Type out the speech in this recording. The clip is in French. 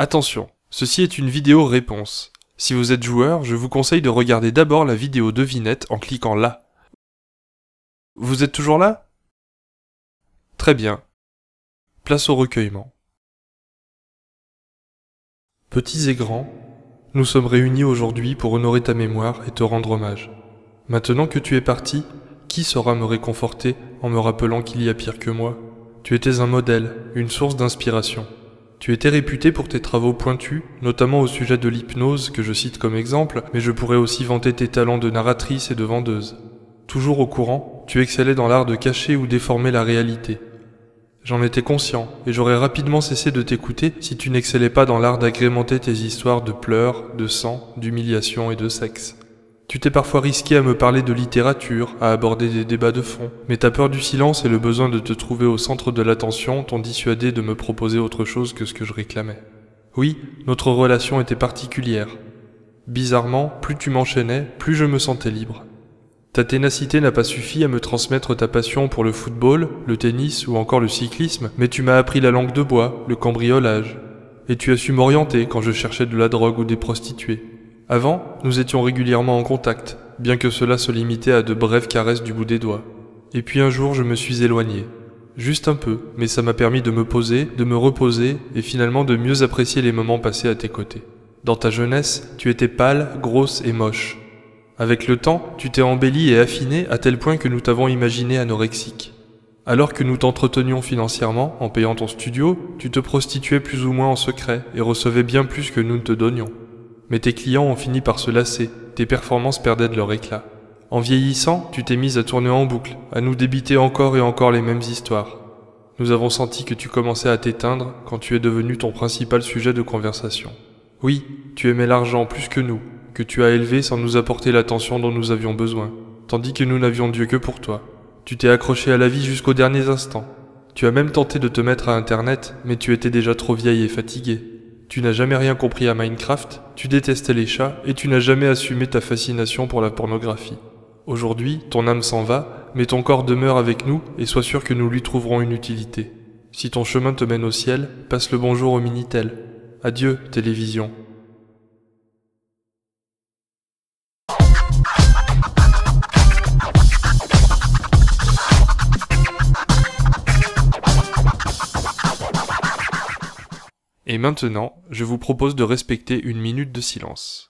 Attention, ceci est une vidéo réponse. Si vous êtes joueur, je vous conseille de regarder d'abord la vidéo devinette en cliquant là. Vous êtes toujours là? Très bien. Place au recueillement. Petits et grands, nous sommes réunis aujourd'hui pour honorer ta mémoire et te rendre hommage. Maintenant que tu es parti, qui saura me réconforter en me rappelant qu'il y a pire que moi? Tu étais un modèle, une source d'inspiration. Tu étais réputé pour tes travaux pointus, notamment au sujet de l'hypnose que je cite comme exemple, mais je pourrais aussi vanter tes talents de narratrice et de vendeuse. Toujours au courant, tu excellais dans l'art de cacher ou déformer la réalité. J'en étais conscient, et j'aurais rapidement cessé de t'écouter si tu n'excellais pas dans l'art d'agrémenter tes histoires de pleurs, de sang, d'humiliation et de sexe. Tu t'es parfois risqué à me parler de littérature, à aborder des débats de fond, mais ta peur du silence et le besoin de te trouver au centre de l'attention t'ont dissuadé de me proposer autre chose que ce que je réclamais. Oui, notre relation était particulière. Bizarrement, plus tu m'enchaînais, plus je me sentais libre. Ta ténacité n'a pas suffi à me transmettre ta passion pour le football, le tennis ou encore le cyclisme, mais tu m'as appris la langue de bois, le cambriolage. Et tu as su m'orienter quand je cherchais de la drogue ou des prostituées. Avant, nous étions régulièrement en contact, bien que cela se limitait à de brèves caresses du bout des doigts. Et puis un jour, je me suis éloigné. Juste un peu, mais ça m'a permis de me poser, de me reposer et finalement de mieux apprécier les moments passés à tes côtés. Dans ta jeunesse, tu étais pâle, grosse et moche. Avec le temps, tu t'es embelli et affiné à tel point que nous t'avons imaginé anorexique. Alors que nous t'entretenions financièrement en payant ton studio, tu te prostituais plus ou moins en secret et recevais bien plus que nous ne te donnions. Mais tes clients ont fini par se lasser, tes performances perdaient de leur éclat. En vieillissant, tu t'es mise à tourner en boucle, à nous débiter encore et encore les mêmes histoires. Nous avons senti que tu commençais à t'éteindre quand tu es devenu ton principal sujet de conversation. Oui, tu aimais l'argent plus que nous, que tu as élevé sans nous apporter l'attention dont nous avions besoin, tandis que nous n'avions Dieu que pour toi. Tu t'es accroché à la vie jusqu'aux derniers instants. Tu as même tenté de te mettre à Internet, mais tu étais déjà trop vieille et fatiguée. Tu n'as jamais rien compris à Minecraft, tu détestais les chats et tu n'as jamais assumé ta fascination pour la pornographie. Aujourd'hui, ton âme s'en va, mais ton corps demeure avec nous et sois sûr que nous lui trouverons une utilité. Si ton chemin te mène au ciel, passe le bonjour au Minitel. Adieu, télévision. Et maintenant, je vous propose de respecter une minute de silence.